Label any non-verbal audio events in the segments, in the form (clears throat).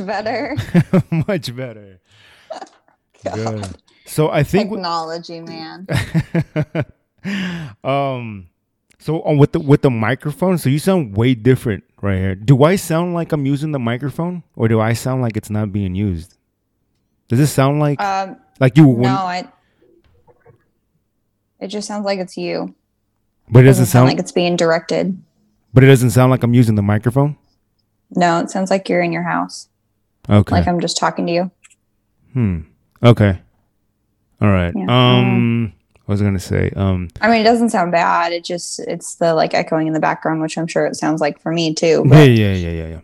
Much better. (laughs) Much better. (laughs) Good. So I think Technology, man. (laughs) um so uh, with the with the microphone, so you sound way different right here. Do I sound like I'm using the microphone or do I sound like it's not being used? Does it sound like Um, like you when, no, I. It just sounds like it's you. but it doesn't doesn't sound like it's being directed. but it doesn't sound like I'm using the microphone? No, it sounds like you're in your house. Okay. Like I'm just talking to you. hmm. Okay. All right. Yeah. Um what was I gonna say? Um I mean, it doesn't sound bad. It just it's the like echoing in the background, which I'm sure it sounds like for me too. yeah, yeah, yeah, yeah, yeah.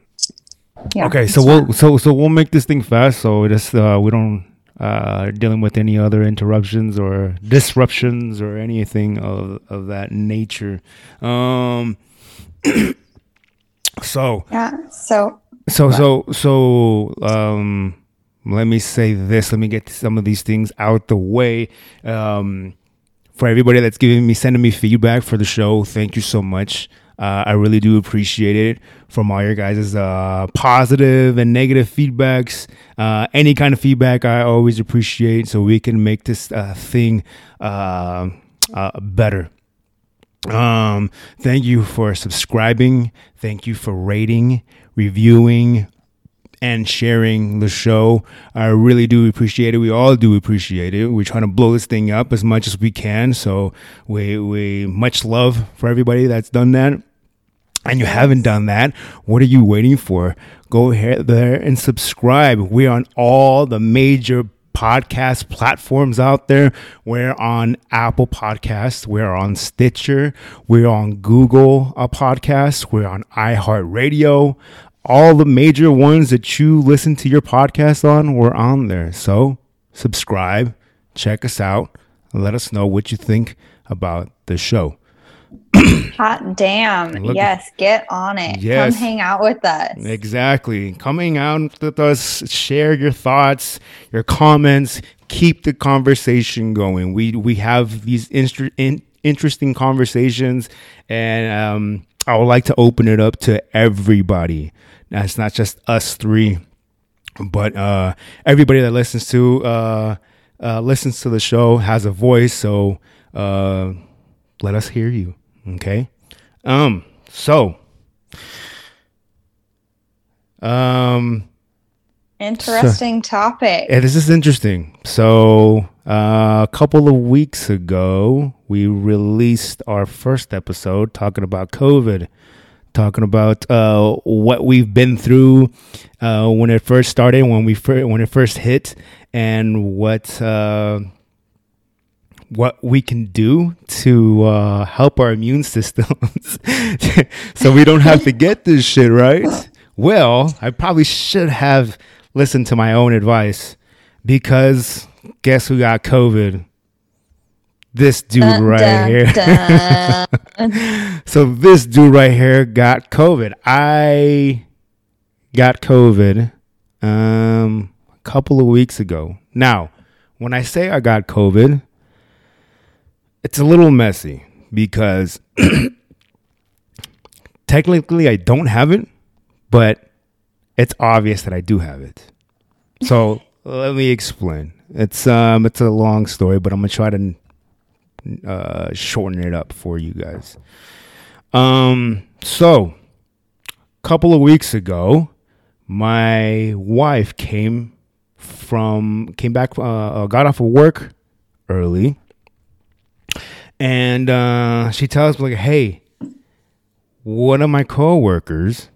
yeah, okay, so we'll so so we'll make this thing fast so just uh we don't uh dealing with any other interruptions or disruptions or anything of of that nature. Um (clears throat) so yeah. So so so so um let me say this, let me get some of these things out the way. Um for everybody that's giving me sending me feedback for the show, thank you so much. Uh, I really do appreciate it from all your guys' uh, positive and negative feedbacks. Uh, any kind of feedback, I always appreciate, so we can make this uh, thing uh, uh, better. Um, thank you for subscribing. Thank you for rating, reviewing, and sharing the show. I really do appreciate it. We all do appreciate it. We're trying to blow this thing up as much as we can. So we we much love for everybody that's done that. And you haven't done that, what are you waiting for? Go ahead there and subscribe. We're on all the major podcast platforms out there. We're on Apple Podcasts. We're on Stitcher. We're on Google uh, Podcasts. We're on iHeartRadio. All the major ones that you listen to your podcast on, we're on there. So subscribe, check us out, let us know what you think about the show. (clears throat) hot damn. Look- yes, get on it. Yes. Come hang out with us. Exactly. Coming out with us, share your thoughts, your comments, keep the conversation going. We we have these instru- in, interesting conversations, and um, I would like to open it up to everybody. That's not just us three, but uh, everybody that listens to uh, uh, listens to the show has a voice. So uh, let us hear you. Okay. Um. So. Um. Interesting topic. Yeah, this is interesting. So, uh, a couple of weeks ago, we released our first episode talking about COVID, talking about uh, what we've been through uh, when it first started, when we fir- when it first hit, and what uh, what we can do to uh, help our immune (laughs) systems, (laughs) so we don't have to get this shit right. Well, I probably should have listened to my own advice because guess who got COVID? This dude Dun, right dun, here. (laughs) So this dude right here got COVID. I got COVID um a couple of weeks ago. Now, when I say I got COVID, it's a little messy because (clears throat) technically I don't have it, but it's obvious that I do have it. So let me explain. It's um it's a long story, but I'm gonna try to uh, shorten it up for you guys. Um, so a couple of weeks ago, my wife came from came back uh, got off of work early, and uh, she tells me like, "Hey, one of my coworkers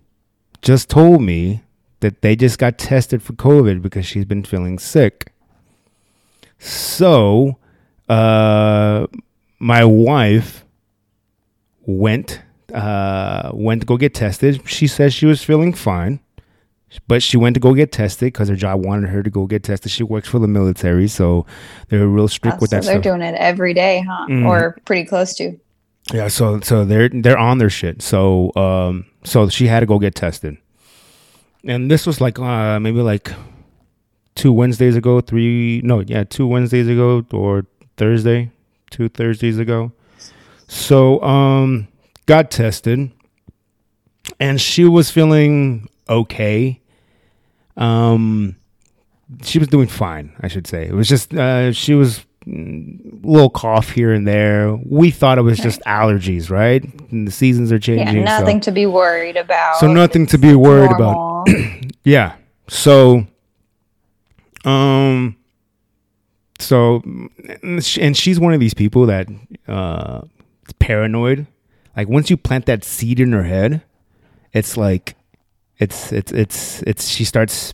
just told me that they just got tested for COVID because she's been feeling sick." So, uh, my wife went uh, went to go get tested. She says she was feeling fine, but she went to go get tested because her job wanted her to go get tested. She works for the military, so they're real strict Oh, with so that they're stuff. doing it every day, huh? Mhm. Or pretty close to. Yeah, so so they're they're on their shit. So um so she had to go get tested. And this was like uh maybe like two Wednesdays ago, three no, yeah, two Wednesdays ago or Thursday, two Thursdays ago. So um got tested and she was feeling okay. Um, she was doing fine, I should say. It was just uh, she was mm, a little cough here and there. We thought it was just (laughs) allergies, right? And the seasons are Yeah, changing. so- nothing to be worried about. so nothing to be worried about. (clears throat) Yeah. So, um, so, and she's one of these people that uh, paranoid. Like once you plant that seed in her head, it's like, it's it's it's it's she starts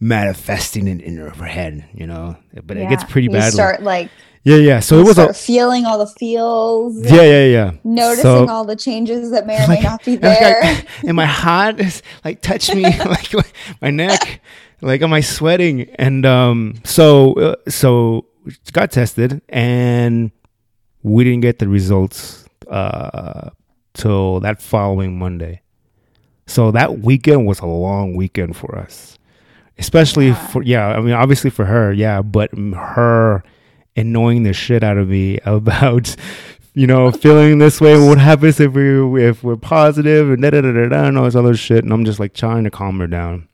manifesting it in her, head, you know. But it gets Yeah. pretty You bad. start like yeah, yeah. So it was a feeling all the feels. yeah, yeah, yeah. Noticing So- all the changes that may or (laughs) like- may not be (laughs) like, there. (laughs) And my heart is like touch me like my neck like am i sweating and um so uh, so got tested and we didn't get the results uh till that following monday so that weekend was a long weekend for us. Especially Yeah. for yeah i mean obviously for her yeah but her annoying the shit out of me (laughs) about you know feeling this way what happens if we if we're positive and da da da da da and all this other shit and i'm just like trying to calm her down.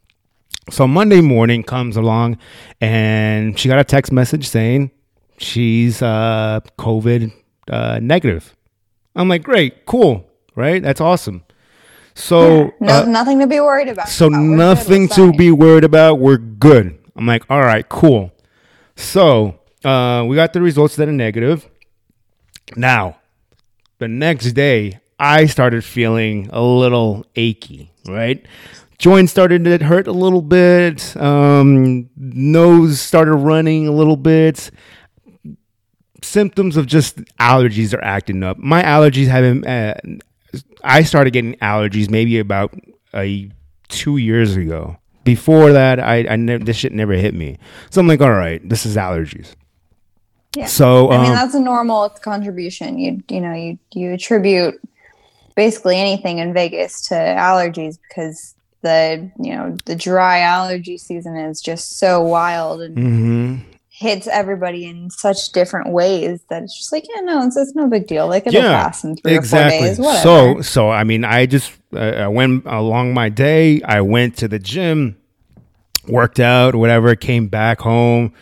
So monday morning comes along and she got a text message saying she's uh covid uh negative. I'm like great cool right? That's awesome so no, uh, nothing to be worried about. so we're nothing to be worried about. We're good. I'm like, all right, cool. So uh, we got the results that are negative. Now, the next day, I started feeling a little achy. Right, joints started to hurt a little bit. Um, nose started running a little bit. Symptoms of just allergies are acting up. My allergies haven't. Uh, I started getting allergies maybe about a two years ago. Before that, I, I never this shit never hit me. So I'm like, all right, this is allergies. Yeah. So I mean, um, that's a normal contribution. You you know you you attribute basically anything in Vegas to allergies because the you know the dry allergy season is just so wild and mhm. Hits everybody in such different ways that it's just like yeah no it's, it's no big deal like it'll Yeah, pass in three exactly. or four days whatever. So so I mean, I just uh, I went along my day. I went to the gym, worked out, whatever. Came back home,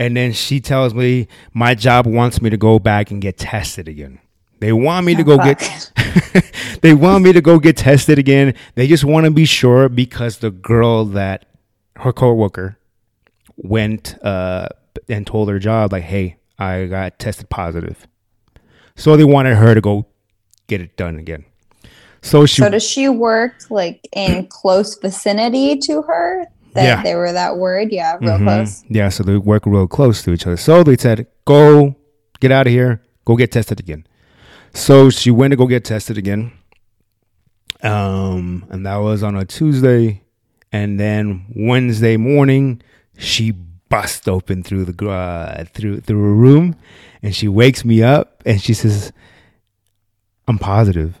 and then she tells me my job wants me to go back and get tested again. They want me to go Oh, fuck. get. (laughs) (laughs) they want me to go get tested again. They just want to be sure because the girl that her coworker went uh, and told her job like, "Hey, I got tested positive." So they wanted her to go get it done again. So she so does she work like in (clears throat) close vicinity to her that Yeah. they were that word, yeah real Mhm. close Yeah, so they work real close to each other. So they said, "Go, get out of here. Go get tested again." So she went to go get tested again. Um, and that was on a Tuesday, and then Wednesday morning, she bust open through the uh, through through a room, and she wakes me up, and she says, "I'm positive."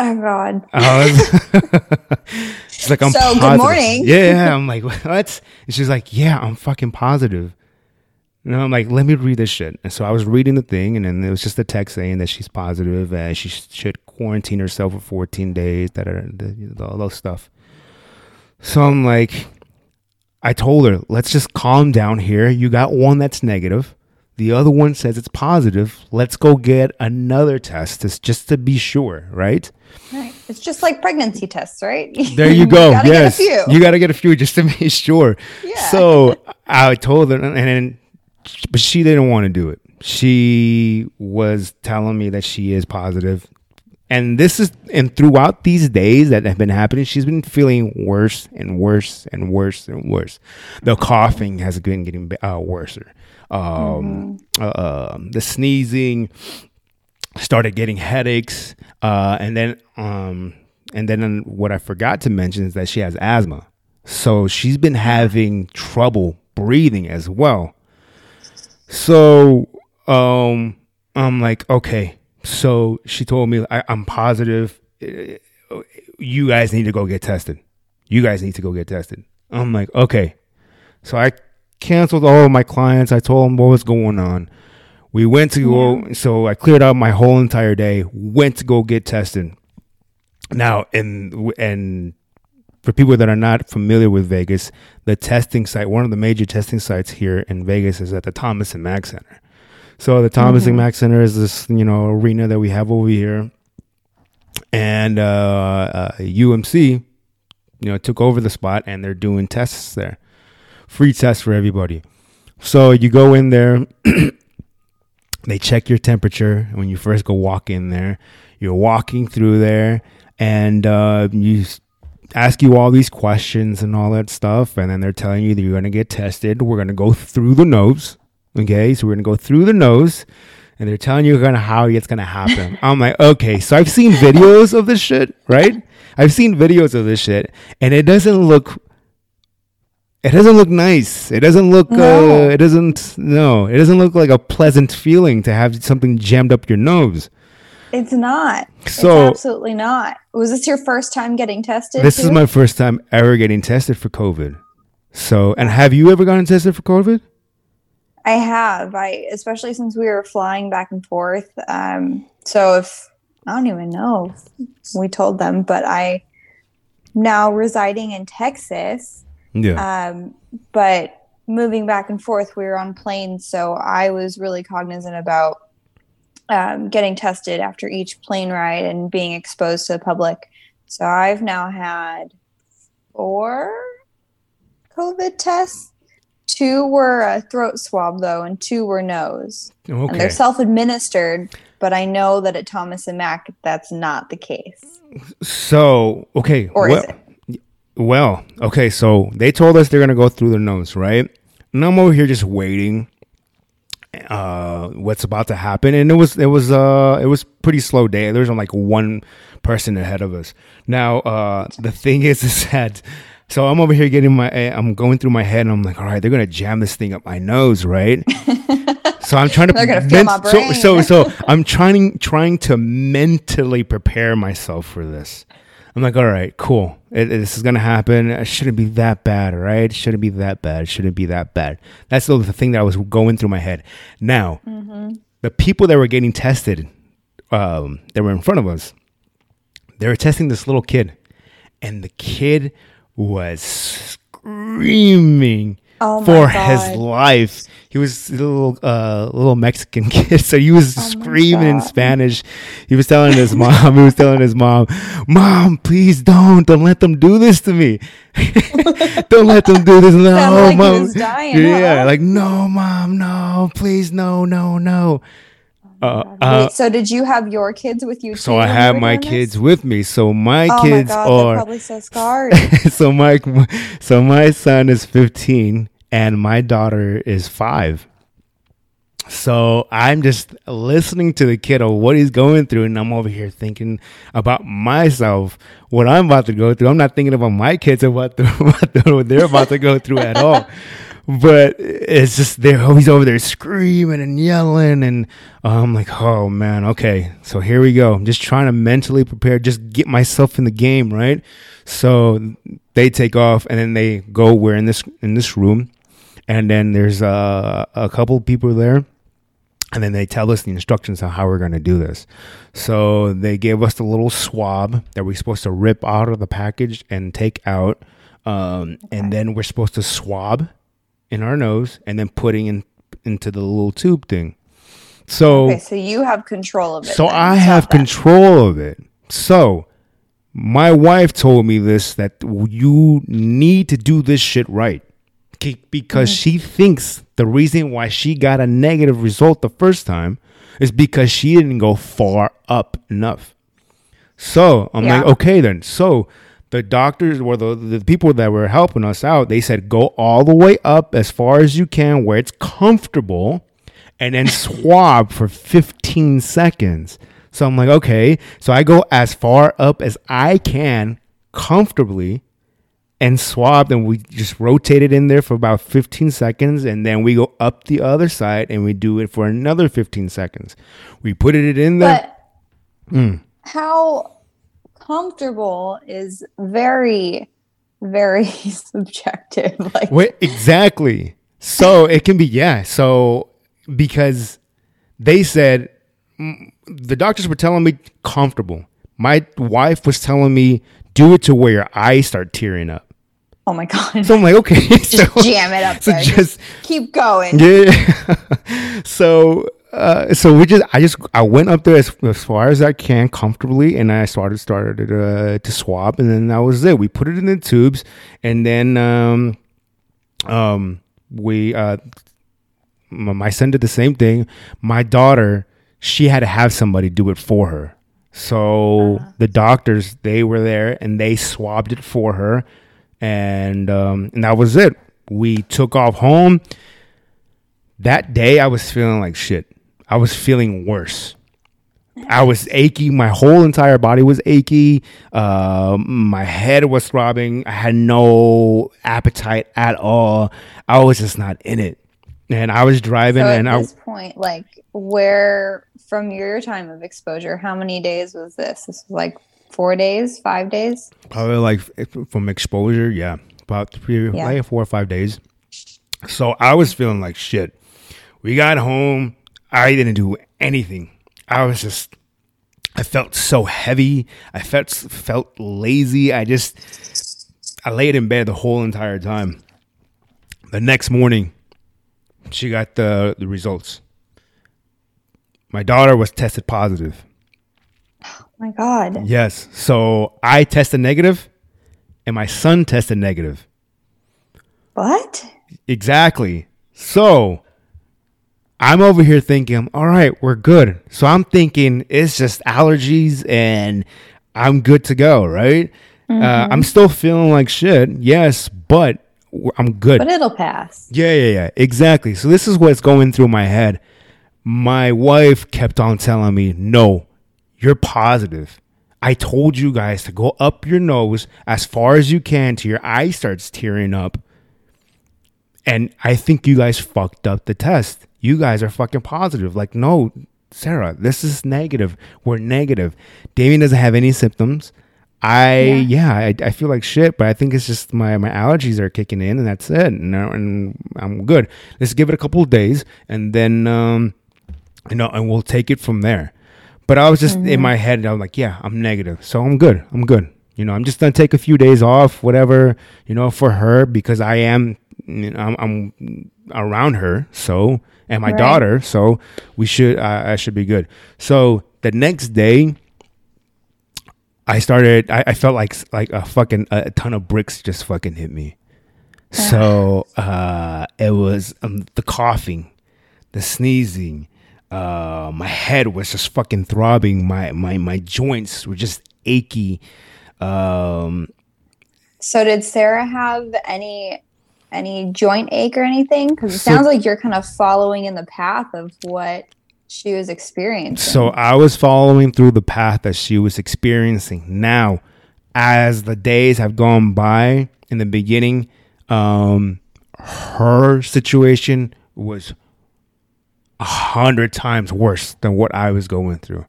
oh god (laughs) she's like, I'm So, good morning. Yeah, I'm like, what? And she's like, yeah, I'm fucking positive. And I'm like, let me read this shit. And so I was reading the thing, and then it was just a text saying that she's positive and she should quarantine herself for 14 days, that are all those stuff. So I'm like, I told her, let's just calm down here. You got one that's negative. The other one says it's positive. Let's go get another test just- just to be sure, right? Right. It's just like pregnancy tests, right? (laughs) There you go. gotta yes, Get a few. you got to get a few just to (laughs) be sure. Yeah. So I told her, and then, but she didn't want to do it. She was telling me that she is positive, and this is and throughout these days that have been happening, she's been feeling worse and worse and worse and worse. The coughing has been getting uh, worse. Um, uh, um, the sneezing started getting headaches, uh, and then um, and then what I forgot to mention is that she has asthma, so she's been having trouble breathing as well. So um, I'm like, okay. So she told me I, I'm positive. uh, You guys need to go get tested. You guys need to go get tested. I'm like, okay. So I canceled all of my clients. I told them what was going on. We went to go, so I cleared out my whole entire day. Went to go get tested. Now, and and for people that are not familiar with Vegas, the testing site, one of the major testing sites here in Vegas is at the Thomas and Mack Center. So the Thomas and Mack Center is this, you know, arena that we have over here. And uh, uh, UMC, you know, took over the spot and they're doing tests there. Free tests for everybody. So you go in there, (clears throat) they check your temperature when you first go walk in there. You're walking through there and uh, you ask you all these questions and all that stuff. And then they're telling you that you're going to get tested. We're going to go through the nose. Okay. So we're going to go through the nose and they're telling you kind of how it's going to happen. (laughs) I'm like, okay. So I've seen videos of this shit, right? I've seen videos of this shit and it doesn't look it doesn't look nice. It doesn't look. No. Uh, it doesn't. No, it doesn't look like a pleasant feeling to have something jammed up your nose. It's not. So- it's absolutely not. Was this your first time getting tested? This is my first time ever getting tested for COVID. So, and have you ever gotten tested for COVID? I have. I especially since we were flying back and forth. Um, so if I don't even know if we told them, but I now residing in Texas. Yeah. Um, but moving back and forth, we were on planes, so I was really cognizant about um, getting tested after each plane ride and being exposed to the public. So I've now had four COVID tests. Two were a throat swab, though, and two were nose. And they're self-administered, but I know that at Thomas and Mack, that's not the case. So, okay. Or well, is it? Well, okay. So they told us they're gonna go through the nose, right? And I'm over here just waiting. Uh, what's about to happen? And it was it was uh it was pretty slow day. There was like one person ahead of us. Now, uh, the thing is, (laughs) is that so I'm over here getting my I'm going through my head, and I'm like, all right, they're gonna jam this thing up my nose, right? (laughs) So I'm trying to They're gonna feel my so, so so (laughs) I'm trying trying to mentally prepare myself for this. I'm like, all right, cool. It, this is gonna happen. It shouldn't be that bad, right? It shouldn't be that bad. It shouldn't be that bad. That's the, the thing that I was going through my head. Now, the people that were getting tested, um, that were in front of us, they were testing this little kid, and the kid was screaming Oh for God. his life. He was a little uh, little Mexican (laughs) kid, so he was Oh screaming in Spanish. He was telling his mom, he was telling his mom, "Mom, please don't, don't let them do this to me. (laughs) don't let them do this. (laughs) No, like mom. dying, yeah, huh? like no, mom, no, please, no, no, no." Uh, uh, Wait, so did you have your kids with you? so I have my kids this? with me. So my Oh kids my God, they're probably so (laughs) scarred. so my so my son is 15 and my daughter is 5 so i'm just listening to the kid of what he's going through and i'm over here thinking about myself what i'm about to go through i'm not thinking about my kids the, (laughs) what they're about to go through at all (laughs) but it's just they're always over there screaming and yelling and i'm like oh man okay so here we go. I'm just trying to mentally prepare just get myself in the game right? So they take off and then they go we're in this in this room. And then there's uh, a couple people there. And then they tell us the instructions on how we're going to do this. So they gave us the little swab that we're supposed to rip out of the package and take out um, and then we're supposed to swab in our nose and then putting in into the little tube thing so Okay, so you have control of it. so then. I Stop have that. control of it. So my wife told me this that you need to do this shit right. Because mm-hmm. she thinks the reason why she got a negative result the first time is because she didn't go far up enough. So I'm like, okay then. So the doctors or the, the people that were helping us out, they said go all the way up as far as you can where it's comfortable and then (laughs) swab for 15 seconds. So I'm like, okay. So I go as far up as I can comfortably and swabbed and we just rotate it in there for about 15 seconds and then we go up the other side and we do it for another 15 seconds. We put it in there. But Mm. how comfortable is very, very (laughs) subjective. (laughs) Like, Wait, exactly. So it can be yeah. So because they said mm, the doctors were telling me comfortable. My wife was telling me do it to where your eyes start tearing up. Oh my god. So I'm like, okay, (laughs) just so, jam it up so there. Just keep going. yeah. so uh, so we just I just I went up there as, as far as I can comfortably, and I started started uh, to swab, and then that was it. We put it in the tubes, and then um um we uh my son did the same thing. My daughter, she had to have somebody do it for her. So the doctors, they were there and they swabbed it for her, and um, and that was it. We took off home. That day, I was feeling like shit. I was feeling worse. I was achy. My whole entire body was achy. Um, my head was throbbing. I had no appetite at all. I was just not in it. And I was driving, So at and I this point, like where from your time of exposure, how many days was this? This was like four days, five days? Probably like from exposure, yeah, about three, Yeah. like four or five days. So I was feeling like shit. We got home. I didn't do anything. I was just, I felt so heavy. I felt felt lazy. I just, I laid in bed the whole entire time. The next morning, she got the the results. My daughter was tested positive. Oh my God. Yes. So I tested negative and my son tested negative. What? Exactly. So I'm over here thinking, all right, we're good. So I'm thinking it's just allergies and I'm good to go, right? Uh, I'm still feeling like shit, yes, but I'm good. But it'll pass. Yeah, yeah, yeah. Exactly. So this is what's going through my head. My wife kept on telling me, "No, you're positive. I told you guys to go up your nose as far as you can till your eye starts tearing up." And I think you guys fucked up the test. You guys are fucking positive. Like, no, Sarah, this is negative. We're negative. Damien doesn't have any symptoms. I yeah, I, I feel like shit, but I think it's just my my allergies are kicking in, and that's it. And, uh, and I'm good. Let's give it a couple of days, and then um, you know, and we'll take it from there. But I was just in my head, I was like, yeah, I'm negative, so I'm good. I'm good. You know, I'm just gonna take a few days off, whatever. You know, for her because I am, you know, I'm, I'm around her, so and my Right. daughter, so we should uh, I should be good. So the next day. I started. I, I felt like like a fucking a ton of bricks just fucking hit me. So uh, it was um, the coughing, the sneezing. Uh, my head was just fucking throbbing. My my my joints were just achy. Um, So did Sarah have any any joint ache or anything? Because it So- sounds like you're kind of following in the path of what she was experiencing. So I was following through the path that she was experiencing. Now, as the days have gone by in the beginning, um, her situation was a hundred times worse than what I was going through.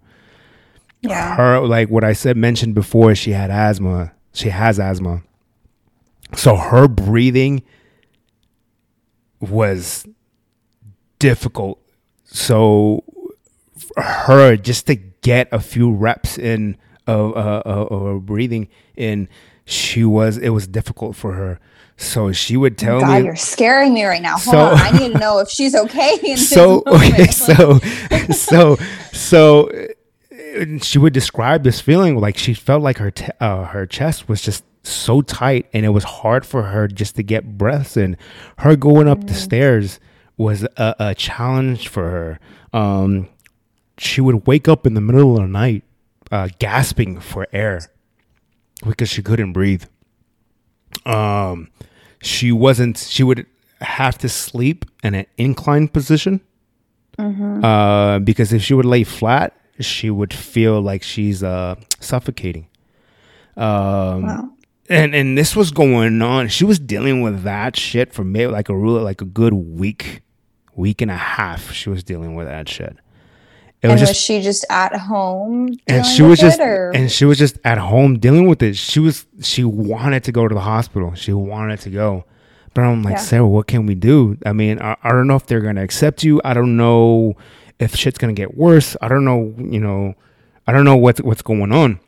yeah. Her, like what I said, mentioned before, she had asthma. She has asthma. So her breathing was difficult. So her just to get a few reps in of, uh, of, of breathing in, she was it was difficult for her. So she would tell God, me you're scaring me right now. Hold So- on. I need to (laughs) know if she's okay. In so (laughs) okay so so so uh, she would describe this feeling like she felt like her te- uh, her chest was just so tight and it was hard for her just to get breaths. In her going up the stairs was a, a challenge for her. Um she would wake up in the middle of the night uh, gasping for air because she couldn't breathe. Um she wasn't she would have to sleep in an inclined position uh because if she would lay flat she would feel like she's uh suffocating. Um Wow. And and this was going on. She was dealing with that shit for maybe like a real like a good week week and a half she was dealing with that shit. It and was was, just she just at home? and she was just or? and she was just at home dealing with it. She was she wanted to go to the hospital. She wanted to go. But i'm like Yeah. sarah what can we do? I mean I, I don't know if they're gonna accept you. I don't know if shit's gonna get worse. I don't know you know i don't know what's what's going on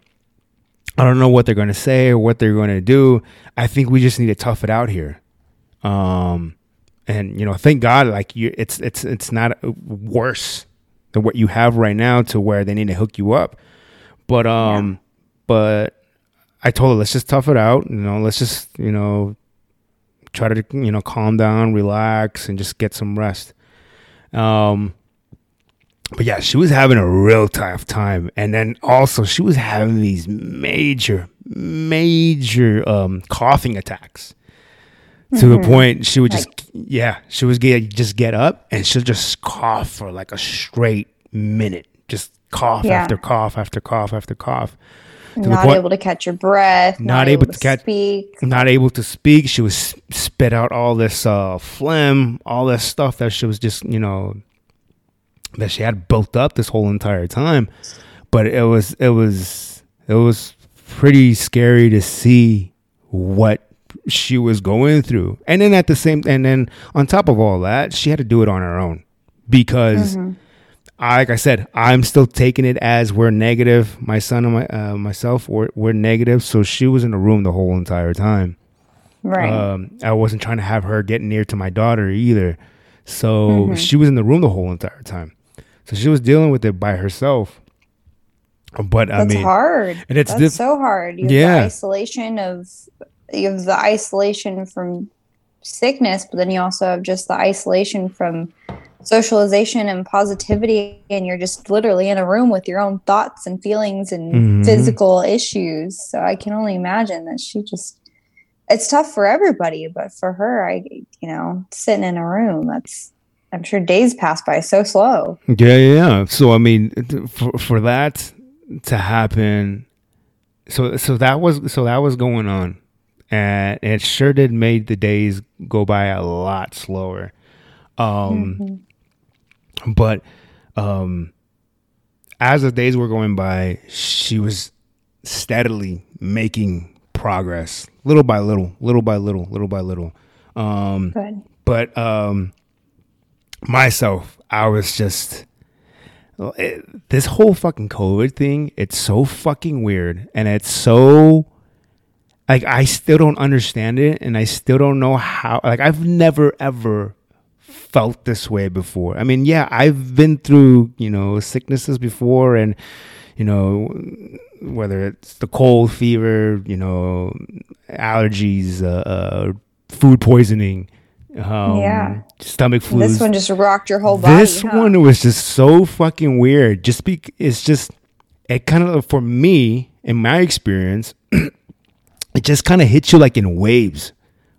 I don't know what they're going to say or what they're going to do. I think we just need to tough it out here. Um, and you know, thank God, like you, it's it's it's not worse than what you have right now to where they need to hook you up. But um, yeah. but I told her let's just tough it out. You know, let's just you know try to you know calm down, relax, and just get some rest. Um, but yeah, she was having a real tough time, and then also she was having these major, major um, coughing attacks. To mm-hmm. the point she would just like, yeah she was get just get up and she'll just cough for like a straight minute just cough yeah. after cough after cough after cough not point, able to catch your breath not, not able, able, to, catch speak not able to speak she was spit out all this uh, phlegm all this stuff that she was just you know that she had built up this whole entire time but it was it was it was pretty scary to see what she was going through and then at the same and then on top of all that she had to do it on her own because mm-hmm like I said, I'm still taking it as we're negative. My son and my uh, myself were we're negative. So she was in the room the whole entire time. Right. Um, I wasn't trying to have her get near to my daughter either. So mm-hmm. she was in the room the whole entire time. So she was dealing with it by herself. But I mean, hard. And it's That's diff- so hard. You yeah. the isolation of you have the isolation from sickness, but then you also have just the isolation from socialization and positivity and you're just literally in a room with your own thoughts and feelings and mm-hmm. physical issues so i can only imagine that she just it's tough for everybody but for her i you know sitting in a room that's i'm sure days pass by so slow yeah yeah, yeah. so i mean for, for that to happen so so that was so that was going on and it sure did made the days go by a lot slower um mm-hmm. But um, as the days were going by, she was steadily making progress, little by little, little by little, little by little. Um, Good. But um, myself, I was just it, this whole fucking COVID thing. It's so fucking weird, and it's so like I still don't understand it, and I still don't know how. Like I've never ever felt this way before. I mean, yeah, I've been through, you know, sicknesses before and, you know, whether it's the cold fever, you know, allergies, uh, uh, food poisoning, um, yeah, stomach flu. This one just rocked your whole body. This huh? one was just so fucking weird. Just be, it's just, it kind of, for me, in my experience, (clears throat) it just kind of hits you like in waves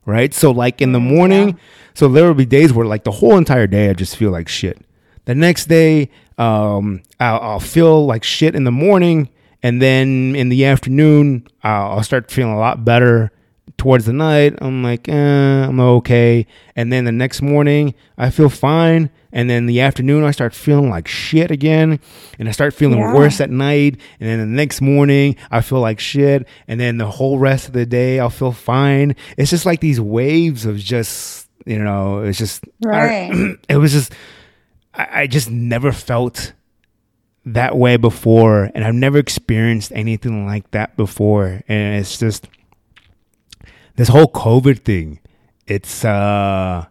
right? So like in the mm, morning, yeah. so there will be days where like the whole entire day I just feel like shit. The next day, um, I'll, I'll feel like shit in the morning, and then in the afternoon, I'll, I'll start feeling a lot better. Towards the night, I'm like, eh, I'm okay. And then the next morning, I feel fine. And then the afternoon, I start feeling like shit again. And I start feeling yeah. worse at night. And then the next morning, I feel like shit. And then the whole rest of the day, I'll feel fine. It's just like these waves of just, you know, it's just, right. I, (clears throat) it was just, I, I just never felt that way before. And I've never experienced anything like that before. And it's just, this whole COVID thing, it's, uh,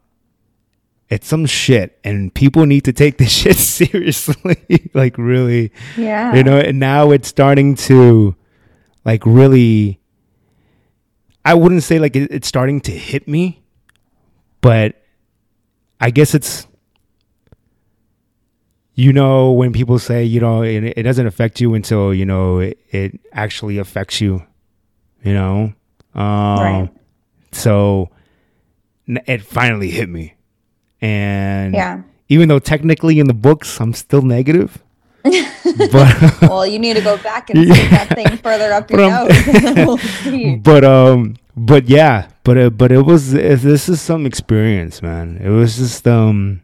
it's some shit and people need to take this (laughs) shit seriously (laughs) like really. Yeah. You know and now it's starting to like really i wouldn't say like it's starting to hit me but i guess it's you know when people say you know it, it doesn't affect you until you know it, it actually affects you you know um right. so it finally hit me and yeah. even though technically in the books I'm still negative. (laughs) but well, you need to go back and (laughs) yeah. that thing further up your nose. (laughs) but um, but yeah, but uh, but it was it, this is some experience, man. It was just um,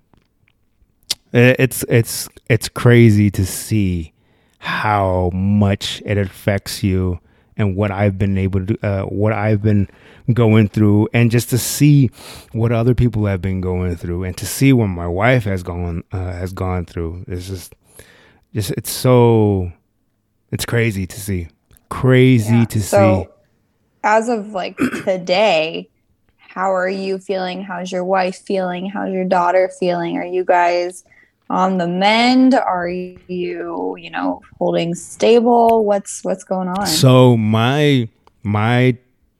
it, it's it's it's crazy to see how much it affects you and what I've been able to uh, what I've been going through and just to see what other people have been going through and to see what my wife has gone uh, has gone through it's just just it's so it's crazy to see crazy Yeah. to so, see. as of like today, how are you feeling? How's your wife feeling? How's your daughter feeling? Are you guys on the mend? Are you, you know, holding stable? What's what's going on? So my my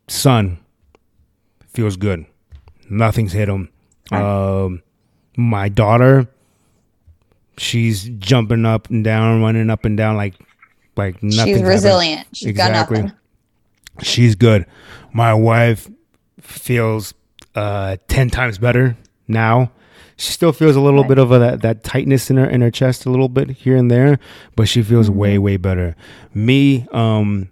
son feels good. Nothing's hit him. Um, my daughter, she's jumping up and down, running up and down like like nothing. She's resilient. She's Exactly. got nothing. She's good. My wife feels uh, ten times better now. She still feels a little Right. bit of a, that that tightness in her in her chest a little bit here and there, but she feels way Mm-hmm. way better. Me, um,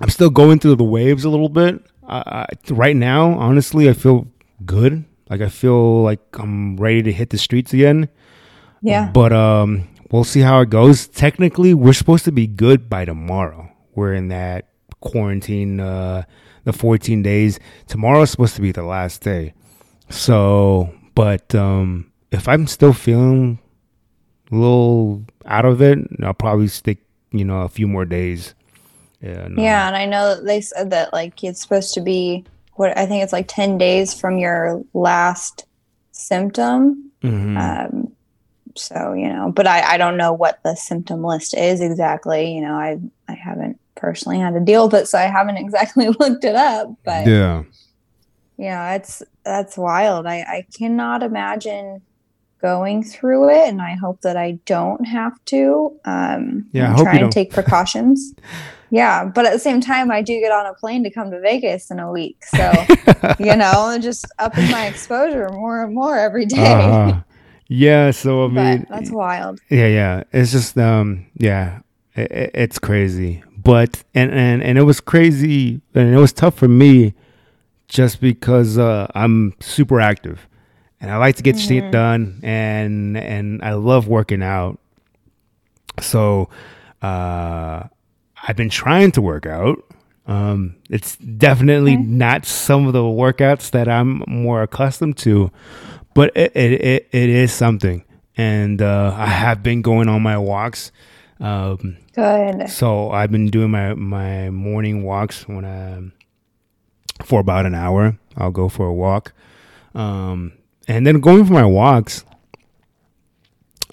I'm still going through the waves a little bit. I, I, right now, honestly, I feel good. Like I feel like I'm ready to hit the streets again. Yeah. But um, we'll see how it goes. Technically, we're supposed to be good by tomorrow. We're in that quarantine, uh, the 14 days. Tomorrow's supposed to be the last day. So, but um, if I'm still feeling a little out of it, I'll probably stick, you know, a few more days. Yeah. no. Yeah, and I know that they said that like it's supposed to be what I think it's like 10 days from your last symptom. Mhm. Um, so, you know, but I, I don't know what the symptom list is exactly. You know, I, I haven't personally had to deal with it, so I haven't (laughs) exactly (laughs) looked it up. But yeah, yeah. it's that's wild. I, I cannot imagine going through it, and I hope that I don't have to. Um, Yeah, you trying take precautions. (laughs) yeah, but at the same time, I do get on a plane to come to Vegas in a week, so (laughs) you know, just upping my exposure more and more every day. Uh-huh. (laughs) Yeah. So I mean, but that's wild. yeah yeah it's just um yeah i i- it's crazy but and and and it was crazy and it was tough for me just because uh i'm super active and i like to get shit done and and i love working out so uh i've been trying to work out um it's definitely Okay. not some of the workouts that i'm more accustomed to but it it, it, it is something and uh, I have been going on my walks. Um, Good. so I've been doing my my morning walks when I for about an hour. I'll go for a walk, um, and then going for my walks.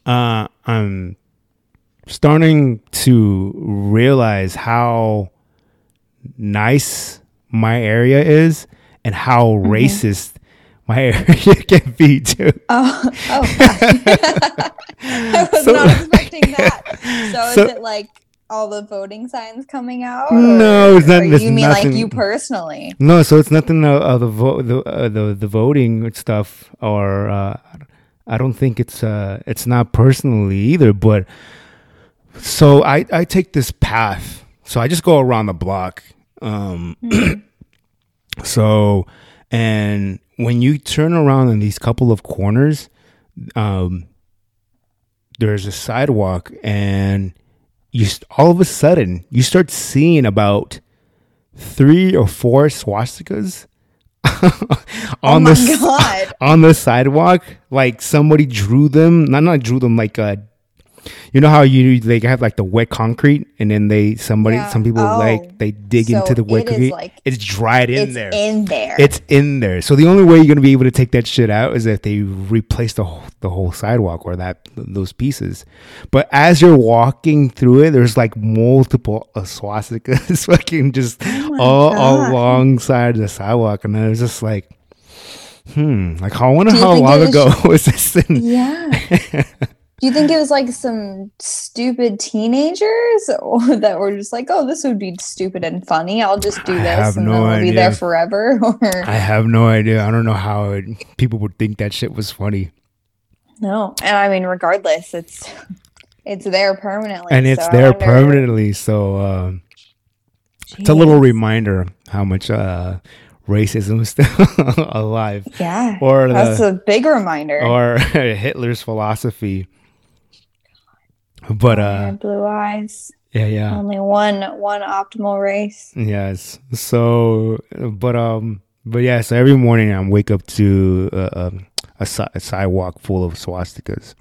Uh, I'm starting to realize how nice my area is and how racist my (laughs) area can be too. Oh, oh. (laughs) (laughs) I was So- not expecting that. So, So- is it like all the voting signs coming out? No, it's not- it's You mean like you personally? No, so it's nothing of, of the vote, the, uh, the the voting stuff, or uh, I don't think it's uh, it's not personally either. But so I I take this path, so I just go around the block. Um, (clears throat) so and when you turn around in these couple of corners, um, there's a sidewalk, and you st- all of a sudden you start seeing about three or four swastikas (laughs) Oh on my the god! (laughs) on the sidewalk. Like somebody drew them, not not drew them like uh you know how you they have like the wet concrete and then they somebody Yeah. some people Oh. like they dig So into the wet it concrete. like- it's dried in it's there. in there. It's in there. So the only way you're gonna be able to take that shit out is if they replace the whole, the whole sidewalk or that those pieces. But as you're walking through it, there's like multiple (laughs) swastikas fucking just Oh all God. alongside the sidewalk, and I was just like, hmm, like I wonder how long ago (laughs) was this? In, yeah. (laughs) Do you think it was like some stupid teenagers or (laughs) that were just like, "Oh, this would be stupid and funny. I'll just do this, and no then we'll be there forever." (laughs) Or I have no idea. I don't know how it, people would think that shit was funny, no, and I mean, regardless, it's it's there permanently, and it's so there wonder- permanently. So. Um, It's a little reminder how much uh, racism is (laughs) still alive, Yeah, or that's a big reminder. or Hitler's philosophy. But uh, blue eyes. yeah, yeah, Only one one optimal race. yes. So, but um, but yeah. So every morning I wake up to uh, um, a, a sidewalk full of swastikas.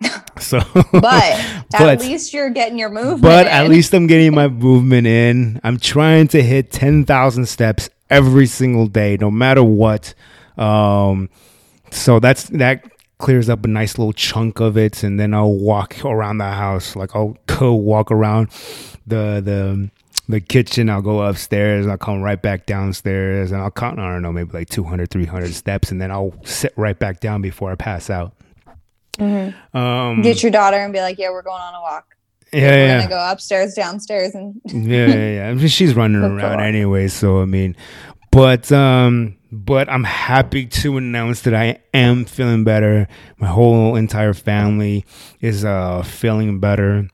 (laughs) So, but at (laughs) least you're getting your movement. But in. at least I'm getting my movement in. I'm trying to hit 10,000 steps every single day, no matter what. Um, so that's that clears up a nice little chunk of it, and then I'll walk around the house. Like I'll (laughs) go walk around the the the kitchen. I'll go upstairs. I'll come right back downstairs, and I'll count. I don't know, maybe like 200, 300 steps, and then I'll sit right back down before I pass out. Mm-hmm. Um, Get your daughter and be like, "Yeah, we're going on a walk." Yeah, we're yeah. gonna go upstairs, downstairs, and yeah, yeah, yeah. I mean, she's (laughs) running around anyway, so I mean, but um, but I'm happy to announce that I am feeling better. My whole entire family is uh feeling better,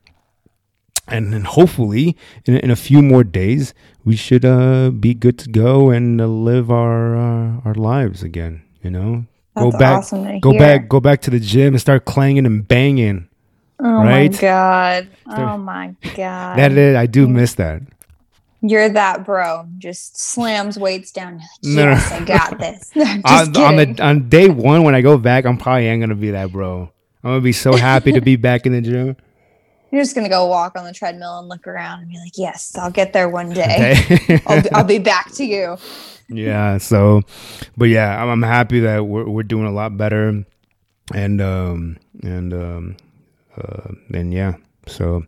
and then hopefully in, in a few more days we should uh be good to go and uh, live our uh, our lives again. You know, that's go back, awesome go hear. back, go back to the gym and start clanging and banging. Oh right? my god! Oh my god! (laughs) That is, I do miss that. You're that bro. Just slams weights down. Yes, no. I got this. (laughs) (laughs) on, on, the on day one when I go back, I'm probably ain't gonna be that bro. I'm gonna be so happy to be (laughs) back in the gym. You're just gonna go walk on the treadmill and look around and be like, "Yes, I'll get there one day. I'll, be, I'll be back to you." yeah. So, but yeah, I'm, I'm happy that we're we're doing a lot better, and um and um uh and yeah. So,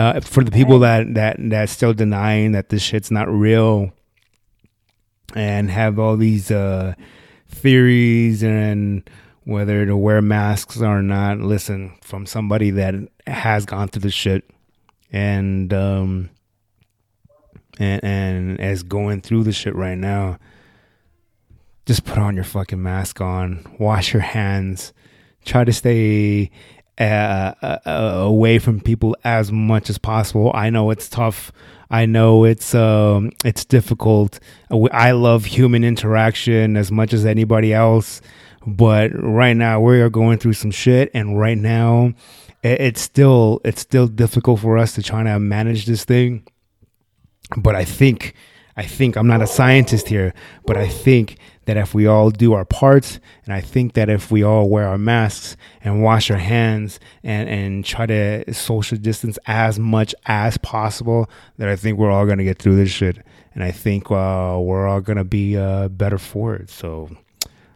uh, for the people that that that still denying that this shit's not real, and have all these uh theories and whether to wear masks or not, listen from somebody that has gone through the shit and um and and as going through the shit right now, just put on your fucking mask on, wash your hands, try to stay uh, uh, uh, away from people as much as possible. I know it's tough. I know it's um, it's difficult. I love human interaction as much as anybody else, but right now we are going through some shit, and right now it's still it's still difficult for us to try to manage this thing but I think I think I'm not a scientist here, but I think that if we all do our parts, and I think that if we all wear our masks and wash our hands and, and try to social distance as much as possible, that I think we're all gonna get through this shit, and I think uh, we're all gonna be uh, better for it. So,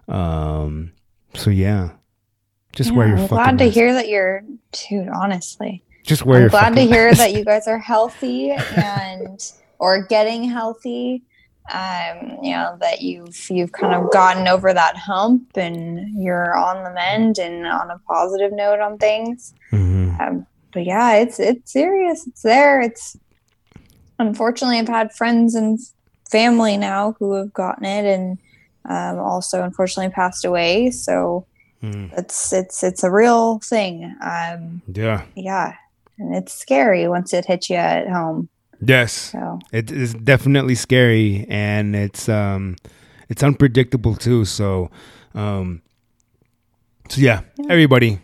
um, so yeah, just yeah, wear your. I'm glad to hear that you're, dude. Honestly, just wear. I'm your glad to hear that you guys are healthy (laughs) and or getting healthy um, you know that you've you've kind of gotten over that hump and you're on the mend and on a positive note on things. Mm-hmm. um, but yeah it's it's serious. It's there. It's unfortunately i've had friends and family now who have gotten it and um, also unfortunately passed away. So mm. it's it's it's a real thing. Um, yeah. yeah. And it's scary once it hits you at home Yes. So. It is definitely scary and it's um it's unpredictable too. So um so yeah, yeah, everybody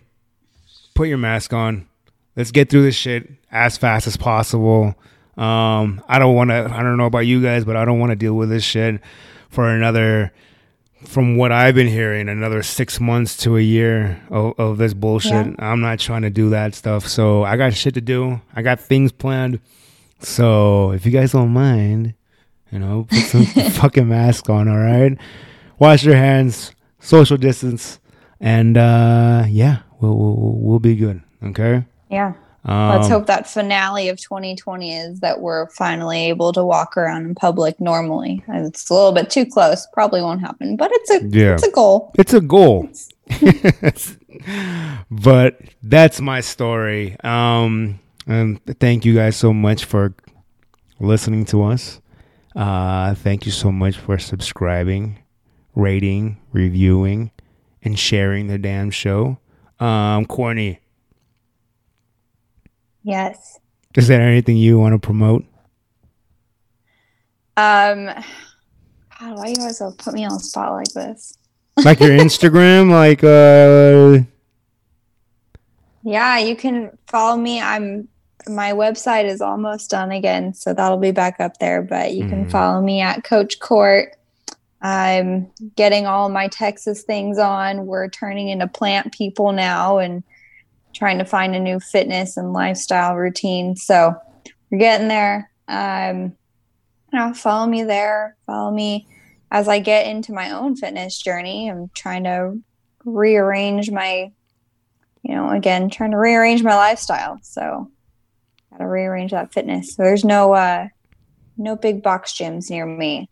put your mask on. Let's get through this shit as fast as possible. Um I don't want to I don't know about you guys, but I don't want to deal with this shit for another from what I've been hearing, another six months to a year of, of this bullshit. Yeah. I'm not trying to do that stuff. So I got shit to do. I got things planned. So if you guys don't mind, you know, put some (laughs) (laughs) fucking mask on, all right? Wash your hands, social distance, and uh yeah, we'll we'll, we'll be good. Okay. Yeah. Um, Let's hope that finale of 2020 is that we're finally able to walk around in public normally. It's a little bit too close. Probably won't happen, but it's a yeah. it's a goal. It's a goal. (laughs) but that's my story. Um and thank you guys so much for listening to us. Uh, thank you so much for subscribing, rating, reviewing, and sharing the damn show. Um, Corny. Yes. Is there anything you want to promote? Um, God, why you guys put me on spot like this? like your (laughs) Instagram, like uh. Yeah, you can follow me. I'm my website is almost done again, so that'll be back up there. But you mm can mm-hmm. follow me at Coach Court. I'm getting all my Texas things on. We're turning into plant people now, and trying to find a new fitness and lifestyle routine. So we're getting there. Um, you know, follow me there. Follow me as I get into my own fitness journey. I'm trying to rearrange my, you know, again, trying to rearrange my lifestyle. So gotta rearrange that fitness. So there's no uh no big box gyms near me.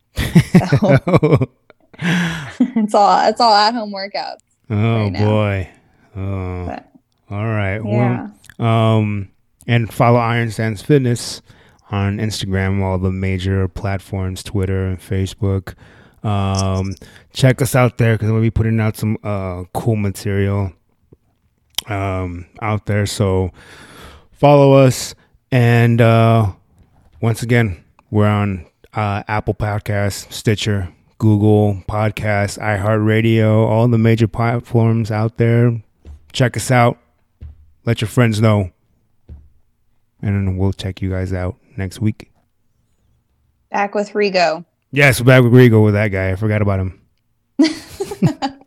So (laughs) it's all it's all at home workouts. Oh right boy. Oh. But All right. yeah. Well, um, and follow Iron Sands Fitness on Instagram, all the major platforms, Twitter and Facebook. Um, check us out there because we'll be putting out some uh, cool material um, out there. So follow us. And uh, once again, we're on uh, Apple Podcasts, Stitcher, Google Podcasts, iHeartRadio, all the major platforms out there. Check us out. Let your friends know. And we'll check you guys out next week. Back with Rigo. Yes, back with Rigo with that guy. I forgot about him. (laughs)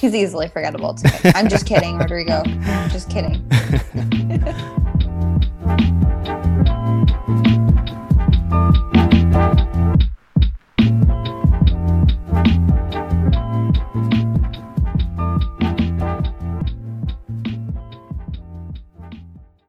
He's easily forgettable too. I'm just kidding, (laughs) Rodrigo. I'm just kidding. (laughs)